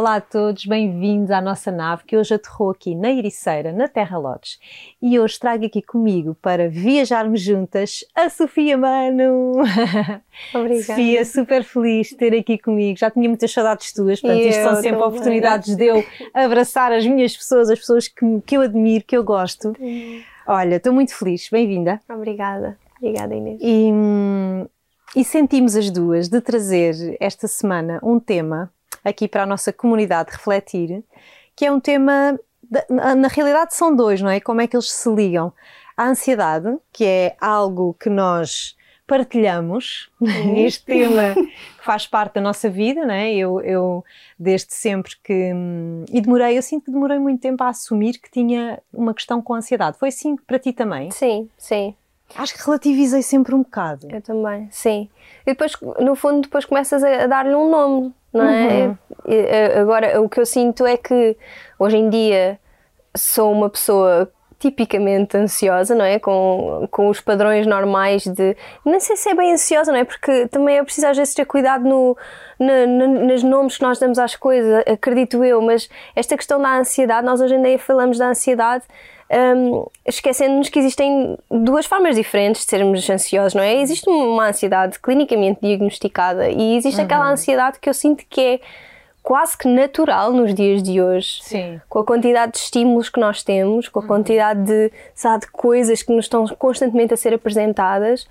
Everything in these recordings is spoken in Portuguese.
Olá a todos, bem-vindos à nossa nave que hoje aterrou aqui na Ericeira, na Terra Lotes. E hoje trago aqui comigo para viajarmos juntas a Sofia Mano. Obrigada. Sofia, super feliz de ter aqui comigo. Já tinha muitas saudades tuas, portanto, isto são sempre oportunidades de eu abraçar as minhas pessoas, as pessoas que, que eu admiro, que eu gosto. Olha, estou muito feliz, bem-vinda. Obrigada, obrigada Inês. E, e sentimos as duas de trazer esta semana um tema aqui para a nossa comunidade refletir, que é um tema, na realidade são dois, não é? Como é que eles se ligam? A ansiedade, que é algo que nós partilhamos, uhum. este tema que faz parte da nossa vida, não é? Eu, eu, desde sempre que. E demorei, eu sinto que demorei muito tempo a assumir que tinha uma questão com a ansiedade. Foi assim para ti também? Sim, sim. Acho que relativizei sempre um bocado. Eu também, sim. E depois, no fundo, depois começas a dar-lhe um nome, não é? Uhum. Agora, o que eu sinto é que hoje em dia sou uma pessoa tipicamente ansiosa, não é? Com, com os padrões normais de. Não sei se é bem ansiosa, não é? Porque também é preciso às vezes ter cuidado no, no, nos nomes que nós damos às coisas, acredito eu, mas esta questão da ansiedade, nós hoje em dia falamos da ansiedade um, esquecendo-nos que existem duas formas diferentes de sermos ansiosos, não é? Existe uma ansiedade clinicamente diagnosticada e existe uhum. aquela ansiedade que eu sinto que é quase que natural nos dias de hoje. Sim. Com a quantidade de estímulos que nós temos, com a uhum. quantidade de, sabe, de coisas que nos estão constantemente a ser apresentadas,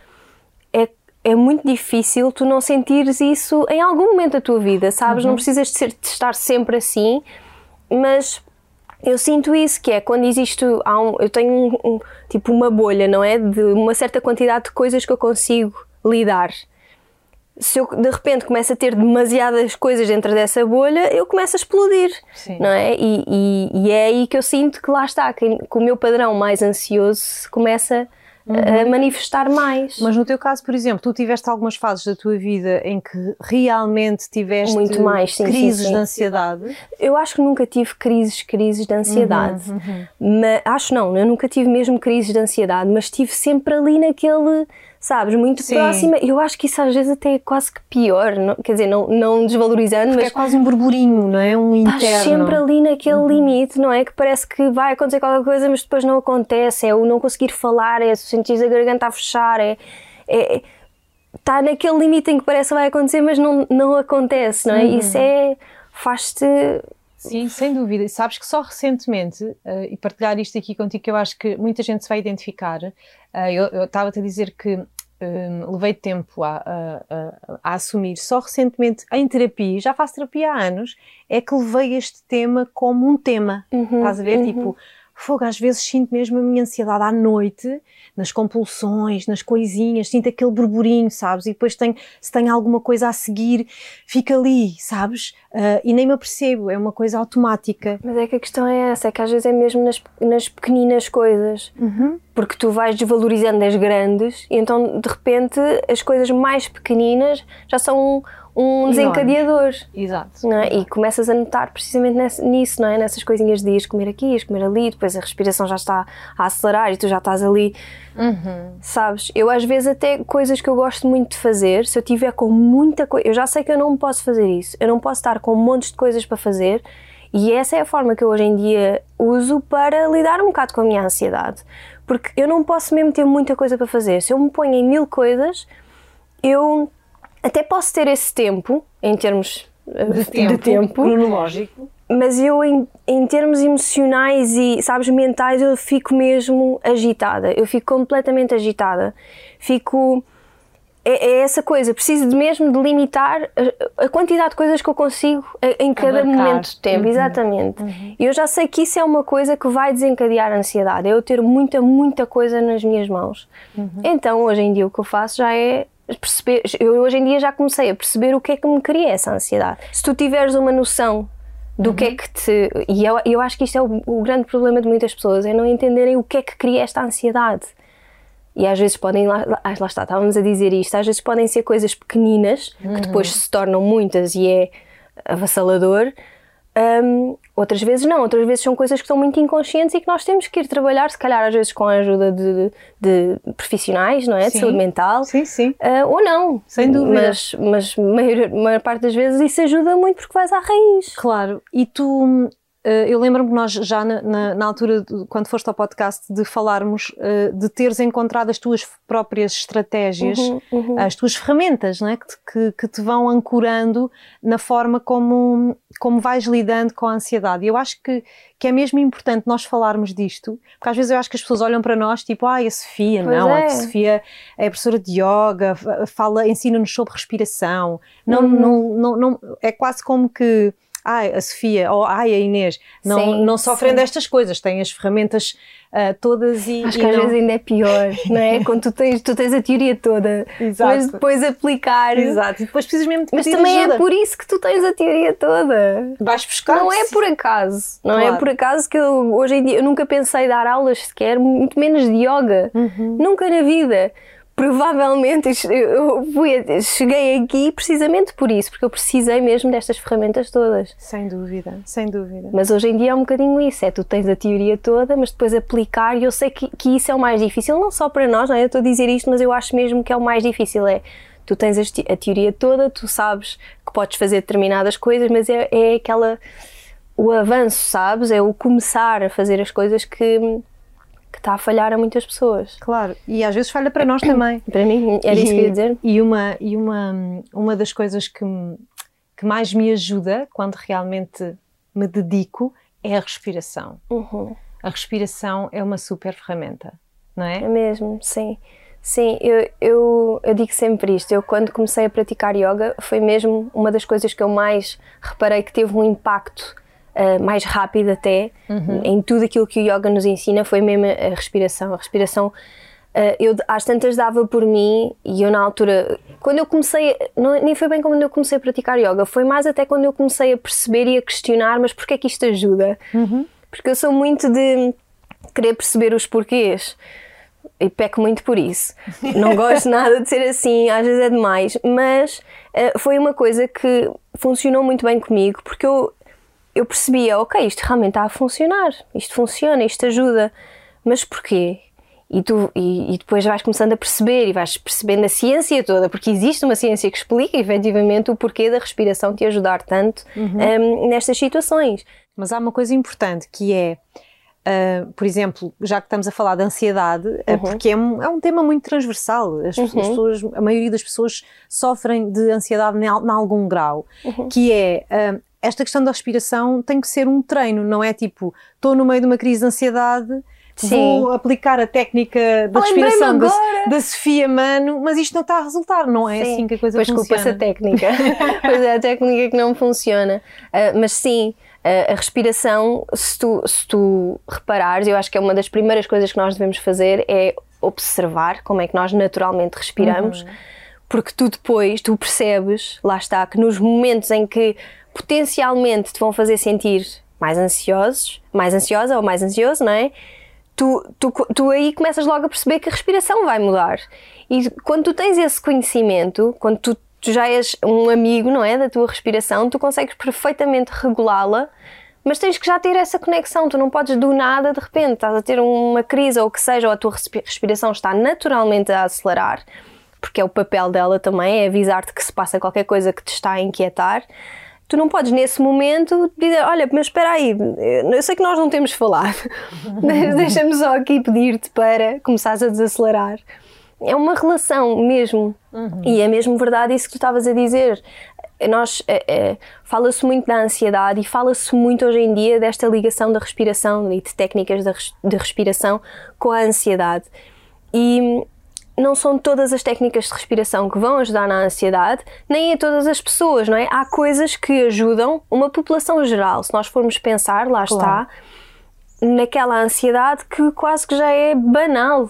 é é muito difícil tu não sentires isso em algum momento da tua vida, sabes? Uhum. Não precisas de, ser, de, estar sempre assim, mas eu sinto isso, que é quando existe. Há um, eu tenho um, um, tipo uma bolha, não é? De uma certa quantidade de coisas que eu consigo lidar. Se eu de repente começo a ter demasiadas coisas dentro dessa bolha, eu começo a explodir, Sim. não é? E, e, e, é aí que eu sinto que lá está, que, que o meu padrão mais ansioso começa uhum. a manifestar mais. Mas no teu caso, por exemplo, tu tiveste algumas fases da tua vida em que realmente tiveste Muito mais, sim, crises sim, sim. de ansiedade? Eu acho que nunca tive crises, crises de ansiedade. Uhum, uhum. Mas, acho não, eu nunca tive mesmo crises de ansiedade, mas estive sempre ali naquele sabes, muito Sim. próxima. Eu acho que isso às vezes até é quase que pior, não, quer dizer, não, não desvalorizando, Porque mas. é quase um burburinho, não é? Um interno. Estás sempre ali naquele uhum. limite, não é? Que parece que vai acontecer qualquer coisa, mas depois não acontece. É o não conseguir falar, é sentir a garganta a fechar, é. é está naquele limite em que parece que vai acontecer, mas não, não acontece, não é? Uhum. Isso é. faz-te. Sim, sem dúvida. Sabes que só recentemente, uh, e partilhar isto aqui contigo, que eu acho que muita gente se vai identificar, Uh, eu estava-te a dizer que um, levei tempo a, a, a, a, assumir. Só recentemente, em terapia, já faço terapia há anos, é que levei este tema como um tema. Uhum, Estás a ver? Uhum. Tipo, fogo, às vezes sinto mesmo a minha ansiedade à noite, nas compulsões, nas coisinhas, sinto aquele burburinho, sabes? E depois tenho, se tenho alguma coisa a seguir, fica ali, sabes? Uh, e nem me apercebo, é uma coisa automática. Mas é que a questão é essa, é que às vezes é mesmo nas, nas pequeninas coisas. Uhum. Porque tu vais desvalorizando as grandes e então de repente as coisas mais pequeninas já são um desencadeador. Exato. É? E começas a notar precisamente nisso, não é? Nessas coisinhas de ias comer aqui, ias comer ali, depois a respiração já está a acelerar e tu já estás ali. Uhum. Sabes? Eu às vezes até coisas que eu gosto muito de fazer, se eu tiver com muita coisa, eu já sei que eu não posso fazer isso. Eu não posso estar com montes de coisas para fazer. E essa é a forma que eu hoje em dia uso para lidar um bocado com a minha ansiedade. Porque eu não posso mesmo ter muita coisa para fazer. Se eu me ponho em mil coisas, eu até posso ter esse tempo, em termos eh, de tempo, de tempo cronológico, mas eu, em, em termos emocionais e, sabes, mentais, eu fico mesmo agitada. Eu fico completamente agitada. Fico. É, é essa coisa, preciso de mesmo de limitar a, a, quantidade de coisas que eu consigo em cada momento de tempo, uhum. exatamente. Uhum. E eu já sei que isso é uma coisa que vai desencadear a ansiedade, é eu ter muita, muita coisa nas minhas mãos. Uhum. Então, hoje em dia, o que eu faço já é perceber, eu hoje em dia já comecei a perceber o que é que me cria essa ansiedade. Se tu tiveres uma noção do uhum. que é uhum. que te. E eu, eu acho que isto é o, o, grande problema de muitas pessoas, é não entenderem o que é que cria esta ansiedade. E às vezes podem, lá, lá, lá está, estávamos a dizer isto, às vezes podem ser coisas pequeninas, uhum. que depois se tornam muitas e é avassalador, Um, outras vezes não, outras vezes são coisas que estão muito inconscientes e que nós temos que ir trabalhar, se calhar às vezes com a ajuda de, de profissionais, não é? Sim. De saúde mental. Sim, sim. Uh, ou não. Sem dúvida. Mas, mas a maior, maior parte das vezes isso ajuda muito porque vais à raiz. Claro. E tu, eu lembro-me nós já na, na, na, altura, de, quando foste ao podcast, de falarmos uh, de teres encontrado as tuas próprias estratégias, Uhum, uhum. as tuas ferramentas, não é? que, te- que, que te vão ancorando na forma como, como vais lidando com a ansiedade. E eu acho que, que é mesmo importante nós falarmos disto, porque às vezes eu acho que as pessoas olham para nós tipo, ai, a Sofia, Pois não, é. a Sofia é professora de yoga, fa- fala, ensina-nos sobre respiração. Não, Uhum. não, não, não, é quase como que ai, a Sofia ou ai, a Inês não, Sim, não sofrem sim. destas coisas, têm as ferramentas ah, todas e, Acho e que às não- vezes ainda é pior, não é? Quando tu tens, tu tens a teoria toda, Exato. mas depois aplicar. Exato, e depois precisas mesmo de Mas também ajuda. é por isso que tu tens a teoria toda. Vais buscar. Não é por acaso. Não Claro. é por acaso que eu, hoje em dia eu nunca pensei dar aulas sequer, muito menos de yoga. Uhum. Nunca na vida. Provavelmente eu fui, cheguei aqui precisamente por isso, porque eu precisei mesmo destas ferramentas todas. Sem dúvida, sem dúvida. Mas hoje em dia é um bocadinho isso: é tu tens a teoria toda, mas depois aplicar, e eu sei que, que isso é o mais difícil, não só para nós, não é? Eu estou a dizer isto, mas eu acho mesmo que é o mais difícil: é tu tens a teoria toda, tu sabes que podes fazer determinadas coisas, mas é, é aquela. o avanço, sabes? É o começar a fazer as coisas que que está a falhar a muitas pessoas. Claro, e às vezes falha para nós também. Para mim, era isso que eu ia dizer. E uma, e uma, uma das coisas que, que mais me ajuda quando realmente me dedico é a respiração. Uhum. A respiração é uma super ferramenta, não É é? mesmo, sim. Sim, eu, eu, eu digo sempre isto. Eu, quando comecei a praticar yoga, foi mesmo uma das coisas que eu mais reparei que teve um impacto ah, mais rápido, até em tudo aquilo que o yoga nos ensina. Foi mesmo a respiração. A respiração, ah, eu às tantas dava por mim e eu, na altura, quando eu comecei, não, nem foi bem quando eu comecei a praticar yoga, foi mais até quando eu comecei a perceber e a questionar: mas porquê é que isto ajuda? Porque eu sou muito de querer perceber os porquês e peco muito por isso. Não gosto nada de ser assim, às vezes é demais, mas eh, foi uma coisa que funcionou muito bem comigo porque eu, eu percebia, ok, isto realmente está a funcionar, isto funciona, isto ajuda, mas porquê? E, tu, e, e depois vais começando a perceber e vais percebendo a ciência toda, porque existe uma ciência que explica efetivamente o porquê da respiração te ajudar tanto em, nestas situações. Mas há uma coisa importante que é, ah, por exemplo, já que estamos a falar de ansiedade, é Uhum. porque é um, é um tema muito transversal. As, as pessoas, a maioria das pessoas sofrem de ansiedade em, al- em algum grau, Uhum. que é ah, esta questão da respiração tem que ser um treino, não é tipo, estou no meio de uma crise de ansiedade. Sim. Vou aplicar a técnica da Ah, respiração da, da Sofia Mano, mas isto não está a resultar, não é Sim. assim que a coisa Pois funciona. culpa-se a técnica. pois é, a técnica que não funciona. Ah, mas sim, ah, a respiração, se tu, se tu reparares, eu acho que é uma das primeiras coisas que nós devemos fazer é observar como é que nós naturalmente respiramos. Porque tu depois, tu percebes, lá está, que nos momentos em que potencialmente te vão fazer sentir mais ansiosos, mais ansiosa ou mais ansioso, não é? tu, tu, tu aí começas logo a perceber que a respiração vai mudar. E quando tu tens esse conhecimento, quando tu, tu já és um amigo, não é, da tua respiração, tu consegues perfeitamente regulá-la, mas tens que já ter essa conexão. Tu não podes do nada, de repente, estás a ter uma crise ou o que seja, ou a tua respi- respiração está naturalmente a acelerar, porque é o papel dela também, é avisar-te que se passa qualquer coisa que te está a inquietar tu não podes nesse momento dizer, olha, mas espera aí, eu sei que nós não temos falado, mas deixa-me só aqui pedir-te para começares a desacelerar. É uma relação mesmo. E é mesmo verdade isso que tu estavas a dizer. Nós, é, é, fala-se muito da ansiedade e fala-se muito hoje em dia desta ligação da respiração e de técnicas de, res- de respiração com a ansiedade. E não são todas as técnicas de respiração que vão ajudar na ansiedade, nem a todas as pessoas, não é? Há coisas que ajudam uma população geral. Se nós formos pensar, lá está, naquela ansiedade que quase que já é banal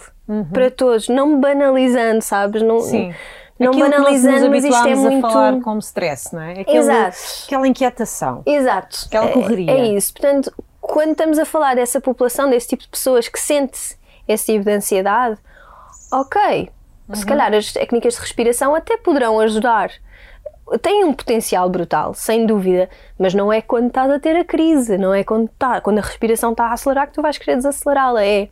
para todos, não banalizando, sabes? Não, Sim. não Aquilo que nós nos banalizando, mas isto é muito. a falar como stress, não é? Aquele- Exato. Aquela inquietação. Exato. Aquela É- correria. É, isso. Portanto, quando estamos a falar dessa população, desse tipo de pessoas que sente esse tipo de ansiedade, ok, se calhar as técnicas de respiração até poderão ajudar. tem um potencial brutal, sem dúvida, mas não é quando estás a ter a crise, não é quando, tá, quando a respiração está a acelerar que tu vais querer desacelerá-la. É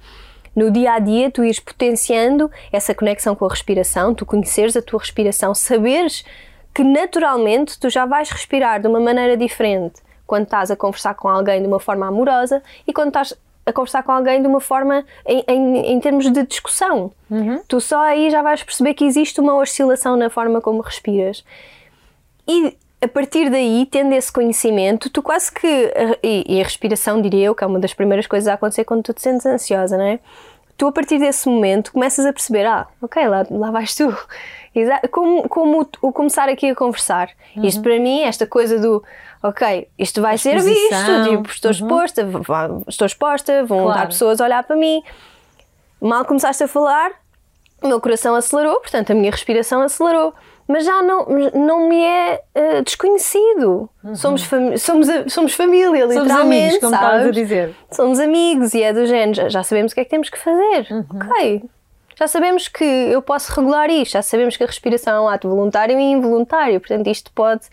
no dia a dia tu ires potenciando essa conexão com a respiração, tu conheceres a tua respiração, saberes que naturalmente tu já vais respirar de uma maneira diferente quando estás a conversar com alguém de uma forma amorosa e quando estás a conversar com alguém de uma forma em, em, em termos de discussão. Uhum. Tu só aí já vais perceber que existe uma oscilação na forma como respiras. E a partir daí, tendo esse conhecimento, tu quase que. E, e, a respiração, diria eu, que é uma das primeiras coisas a acontecer quando tu te sentes ansiosa, não é? Tu, a partir desse momento, começas a perceber: ah, ok, lá, lá vais tu. Como, como o, o começar aqui a conversar. Uhum. Isto para mim, esta coisa do ok, isto vai ser visto, tipo, estou uhum. exposta, estou exposta, vão claro. estar pessoas a olhar para mim. Mal começaste a falar, o meu coração acelerou, portanto a minha respiração acelerou. Mas já não, não me é uh, desconhecido. Uhum. Somos, fami somos, somos família, somos literalmente. Amigos, como sabes? a dizer. Somos amigos e é do género. Já, já sabemos o que é que temos que fazer. Uhum. Ok. Já sabemos que eu posso regular isto, já sabemos que a respiração é um ato voluntário e involuntário, portanto, isto pode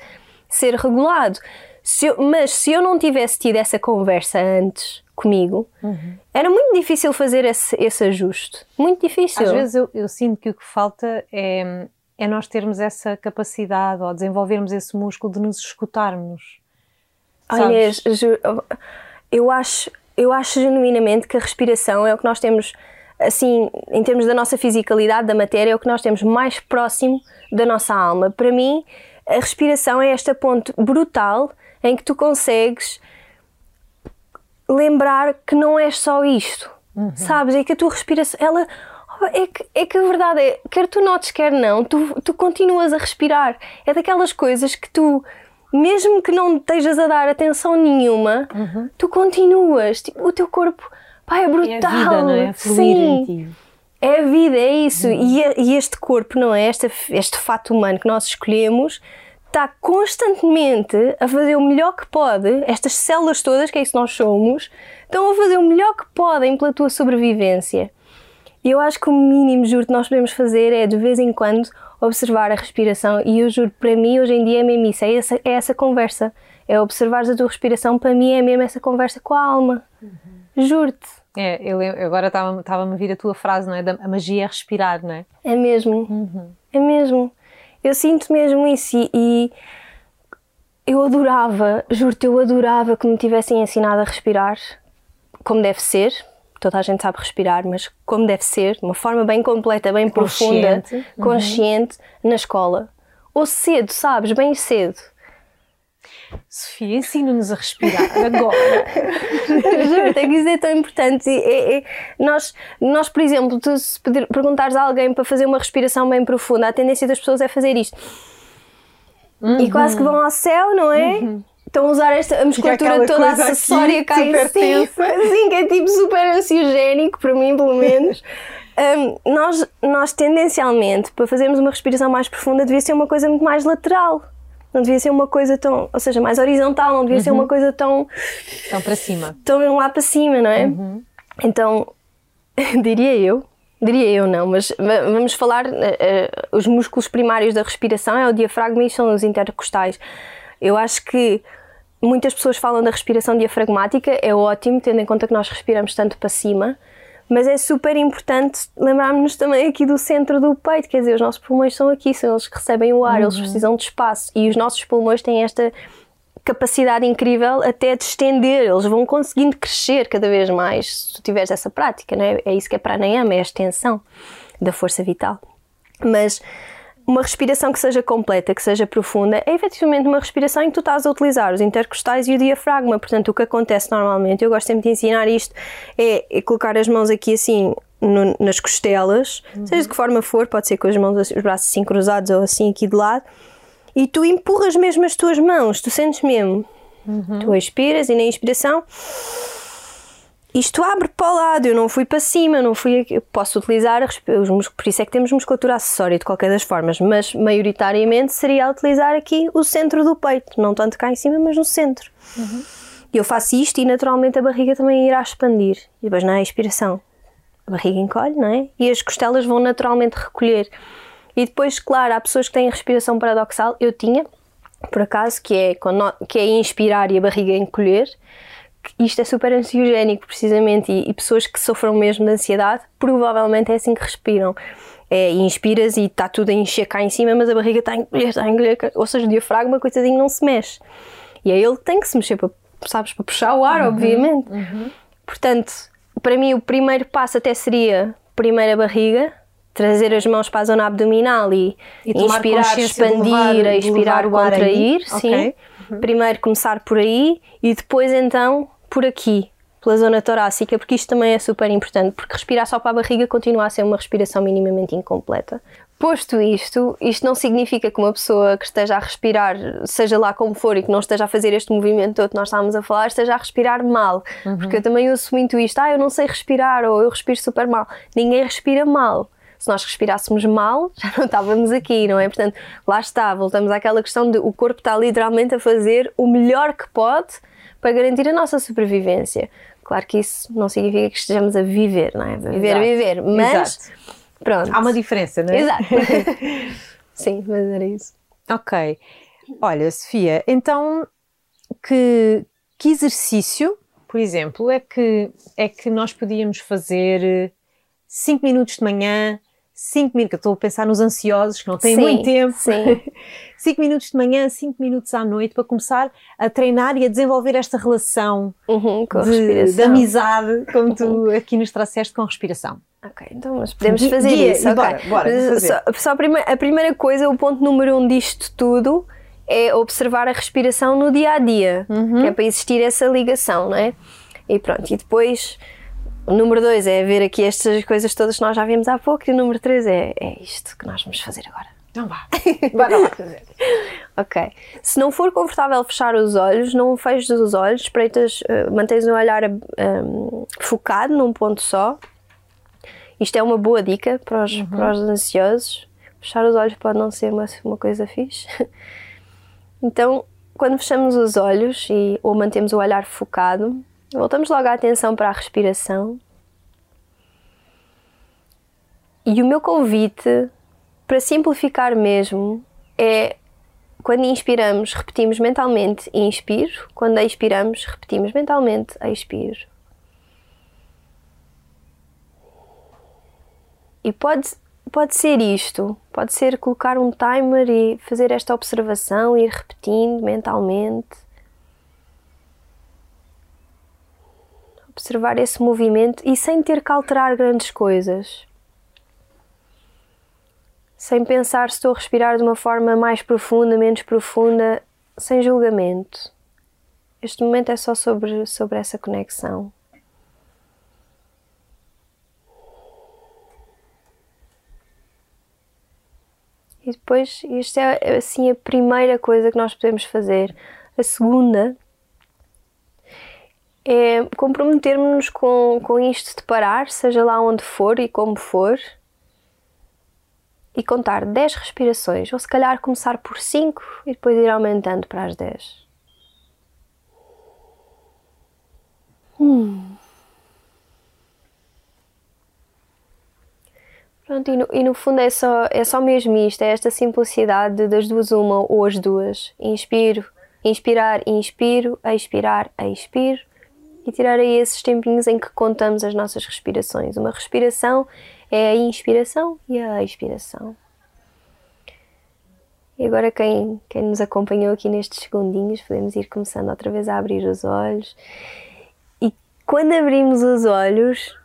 ser regulado. Se eu, mas se eu não tivesse tido essa conversa antes comigo, uhum. era muito difícil fazer esse, esse ajuste. Muito difícil. Às vezes eu, eu sinto que o que falta é, é nós termos essa capacidade ou desenvolvermos esse músculo de nos escutarmos. Olha, eu acho, eu acho genuinamente que a respiração é o que nós temos, assim, em termos da nossa fisicalidade, da matéria, é o que nós temos mais próximo da nossa alma. Para mim, a respiração é este ponto brutal em que tu consegues lembrar que não és só isto, uhum. sabes? É que a tua respiração, ela. É que, é que a verdade é, quer tu notes, quer não, tu, tu continuas a respirar. É daquelas coisas que tu, mesmo que não estejas a dar atenção nenhuma, uhum. tu continuas. Tipo, o teu corpo, pá, é brutal. É a vida, não é? A Sim. É a vida, é isso. Uhum. E, e, este corpo, não é? Este, este fato humano que nós escolhemos está constantemente a fazer o melhor que pode. Estas células todas, que é isso que nós somos, estão a fazer o melhor que podem pela tua sobrevivência. E eu acho que o mínimo, juro, que nós podemos fazer é de vez em quando observar a respiração. E eu juro, para mim, hoje em dia é mesmo isso: é essa, é essa conversa. É observar a tua respiração, para mim, é mesmo essa conversa com a alma. Uhum. Juro-te. É, eu, agora estava-me a vir a tua frase, não é? Da, a magia é respirar, não é? É mesmo. Uhum. É mesmo. Eu sinto mesmo isso e, e eu adorava, juro-te, eu adorava que me tivessem ensinado a respirar como deve ser. Toda a gente sabe respirar, mas como deve ser, de uma forma bem completa, bem consciente. profunda, uhum. consciente, na escola. Ou cedo, sabes? Bem cedo. Sofia, ensina-nos a respirar agora. Juro, tem que isso é tão importante. É, é, nós, nós, por exemplo, tu, se pedir, perguntares a alguém para fazer uma respiração bem profunda, a tendência das pessoas é fazer isto. Uhum. E quase que vão ao céu, não é? Uhum. Estão a usar esta, a musculatura toda acessória cá em cima. Sim, que é tipo super ansiogénico, para mim, pelo menos. Um, nós, nós, tendencialmente, para fazermos uma respiração mais profunda, devia ser uma coisa muito mais lateral não devia ser uma coisa tão, ou seja, mais horizontal, não devia uhum. ser uma coisa tão. Tão para cima. Tão lá para cima, não é? Uhum. Então, diria eu, diria eu não, mas vamos falar, uh, uh, os músculos primários da respiração é o diafragma e são os intercostais. Eu acho que muitas pessoas falam da respiração diafragmática, é ótimo, tendo em conta que nós respiramos tanto para cima, mas é super importante lembrarmos também aqui do centro do peito, quer dizer, os nossos pulmões são aqui, são eles que recebem o ar, uhum. eles precisam de espaço e os nossos pulmões têm esta capacidade incrível até de estender, eles vão conseguindo crescer cada vez mais se tu tiveres essa prática, não é? É isso que é pranayama, é a extensão da força vital. Mas uma respiração que seja completa, que seja profunda, é efetivamente uma respiração em que tu estás a utilizar os intercostais e o diafragma. Portanto, o que acontece normalmente, eu gosto sempre de ensinar isto, é, é colocar as mãos aqui assim no, nas costelas, uhum. seja de que forma for, pode ser com as mãos, os braços assim cruzados ou assim aqui de lado, e tu empurras mesmo as tuas mãos, tu sentes mesmo. Uhum. Tu expiras e na inspiração isto abre para o lado, eu não fui para cima, não fui. Eu posso utilizar os músculos, por isso é que temos musculatura acessória de qualquer das formas, mas maioritariamente seria utilizar aqui o centro do peito, não tanto cá em cima, mas no centro. Uhum. Eu faço isto e naturalmente a barriga também irá expandir. E depois na expiração, a barriga encolhe, não é? E as costelas vão naturalmente recolher. E depois, claro, há pessoas que têm respiração paradoxal. Eu tinha, por acaso, que é, quando, que é inspirar e a barriga encolher. Isto é super ansiogénico, precisamente, e, e pessoas que sofram mesmo de ansiedade, provavelmente é assim que respiram. É, inspiras e está tudo a encher cá em cima, mas a barriga está a encolher, está a encolher, ou seja, o diafragma, coitadinho, não se mexe. E é ele que tem que se mexer para, sabes, para puxar o ar, uhum, obviamente. Uhum. Portanto, para mim, o primeiro passo até seria primeiro a barriga, trazer as mãos para a zona abdominal e, e inspirar, expandir, levar, expirar, contrair. Sim. Okay. Uhum. Primeiro começar por aí e depois então por aqui, pela zona torácica, porque isto também é super importante, porque respirar só para a barriga continua a ser uma respiração minimamente incompleta. Posto isto, isto não significa que uma pessoa que esteja a respirar, seja lá como for, e que não esteja a fazer este movimento todo que nós estávamos a falar, esteja a respirar mal. Uhum. Porque eu também uso muito isto, ah, eu não sei respirar, ou eu respiro super mal. Ninguém respira mal. Se nós respirássemos mal, já não estávamos aqui, não é? Portanto, lá está, voltamos àquela questão de o corpo está literalmente a fazer o melhor que pode para garantir a nossa sobrevivência. Claro que isso não significa que estejamos a viver, não é? Viver, Exato. viver, mas Exato. pronto. Há uma diferença, não é? Exato. Sim, mas era isso. Ok. Olha, Sofia, então que, que exercício, por exemplo, é que, é que nós podíamos fazer 5 minutos de manhã, 5 minutos, estou a pensar nos ansiosos que não têm sim, muito tempo. 5 minutos de manhã, 5 minutos à noite para começar a treinar e a desenvolver esta relação uhum, de, de, amizade, como tu uhum. aqui nos trouxeste com a respiração. Ok, então mas podemos fazer Dia, isso. Okay. Bora, bora, fazer. Só, só a, primeira, a primeira coisa, o ponto número um disto tudo é observar a respiração no dia a dia, uhum. que é para existir essa ligação, não é? E pronto, e depois o número dois é ver aqui estas coisas todas que nós já vimos há pouco. E o número três é, é isto que nós vamos fazer agora. Então vá, bora lá fazer. ok. Se não for confortável fechar os olhos, não feches os olhos, espreitas, uh, mantens o olhar um, focado num ponto só. Isto é uma boa dica para os, uhum. para os ansiosos. Fechar os olhos pode não ser uma, uma coisa fixe. então, quando fechamos os olhos e, ou mantemos o olhar focado, Voltamos logo a atenção para a respiração. E o meu convite, para simplificar mesmo, é quando inspiramos, repetimos mentalmente inspiro, quando expiramos, repetimos mentalmente expiro. E pode, pode ser isto, pode ser colocar um timer e fazer esta observação, ir repetindo mentalmente. Observar esse movimento e sem ter que alterar grandes coisas. Sem pensar se estou a respirar de uma forma mais profunda, menos profunda, sem julgamento. Este momento é só sobre, sobre essa conexão. E depois, isto é assim a primeira coisa que nós podemos fazer. A segunda é comprometermos-nos com, com isto de parar, seja lá onde for e como for, e contar 10 respirações, ou se calhar começar por 5 e depois ir aumentando para as 10. Hum. Pronto, e no, e no, fundo é só, é só mesmo isto, é esta simplicidade das duas uma ou as duas. Inspiro, inspirar, inspiro, expirar, expiro e tirar aí esses tempinhos em que contamos as nossas respirações. Uma respiração é a inspiração e a expiração. E agora quem, quem nos acompanhou aqui nestes segundinhos, podemos ir começando outra vez a abrir os olhos. E quando abrimos os olhos,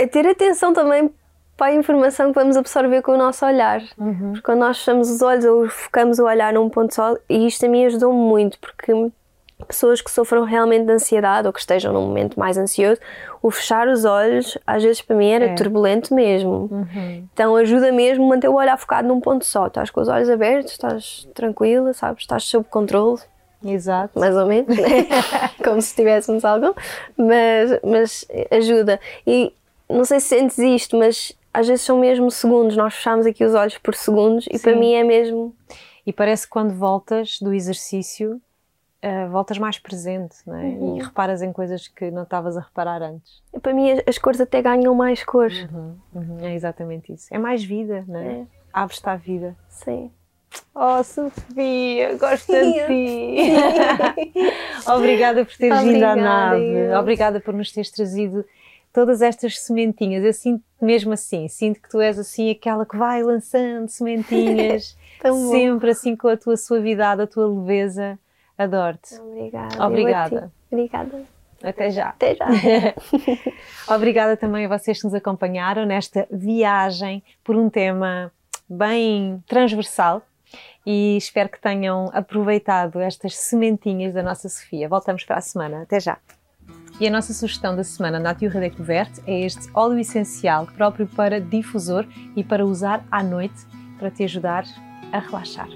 a ter atenção também para a informação que vamos absorver com o nosso olhar. Uhum. Porque quando nós fechamos os olhos ou focamos o olhar num ponto só, e isto a mim ajudou muito, porque pessoas que sofram realmente de ansiedade ou que estejam num momento mais ansioso, o fechar os olhos, às vezes para mim era é. turbulento mesmo. Uhum. Então ajuda mesmo manter o olhar focado num ponto só. Estás com os olhos abertos, estás tranquila, sabes? Estás sob controle. Exato. Mais ou menos, né? como se tivéssemos algo, mas, mas ajuda. E não sei se sentes isto, mas às vezes são mesmo segundos. Nós fechamos aqui os olhos por segundos e Sim. para mim é mesmo. E parece que quando voltas do exercício uh, voltas mais presente é? Uhum. e reparas em coisas que não estavas a reparar antes. Para mim, as cores até ganham mais cores. Uhum. Uhum. É exatamente isso. É mais vida, não é? é. aves-te à vida. Sim. Oh, Sofia, gosto de ti. Obrigada por teres vindo à nave. Eu. Obrigada por nos teres trazido todas estas sementinhas. Eu sinto mesmo assim, sinto que tu és assim aquela que vai lançando sementinhas, sempre assim com a tua suavidade, a tua leveza. Adoro-te. Obrigada. Obrigada. Obrigada. Até já. Até já. Obrigada também a vocês que nos acompanharam nesta viagem por um tema bem transversal e espero que tenham aproveitado estas sementinhas da nossa Sofia. Voltamos para a semana. Até já. E a nossa sugestão da semana na Nature Découverte é este óleo essencial próprio para difusor e para usar à noite para te ajudar a relaxar.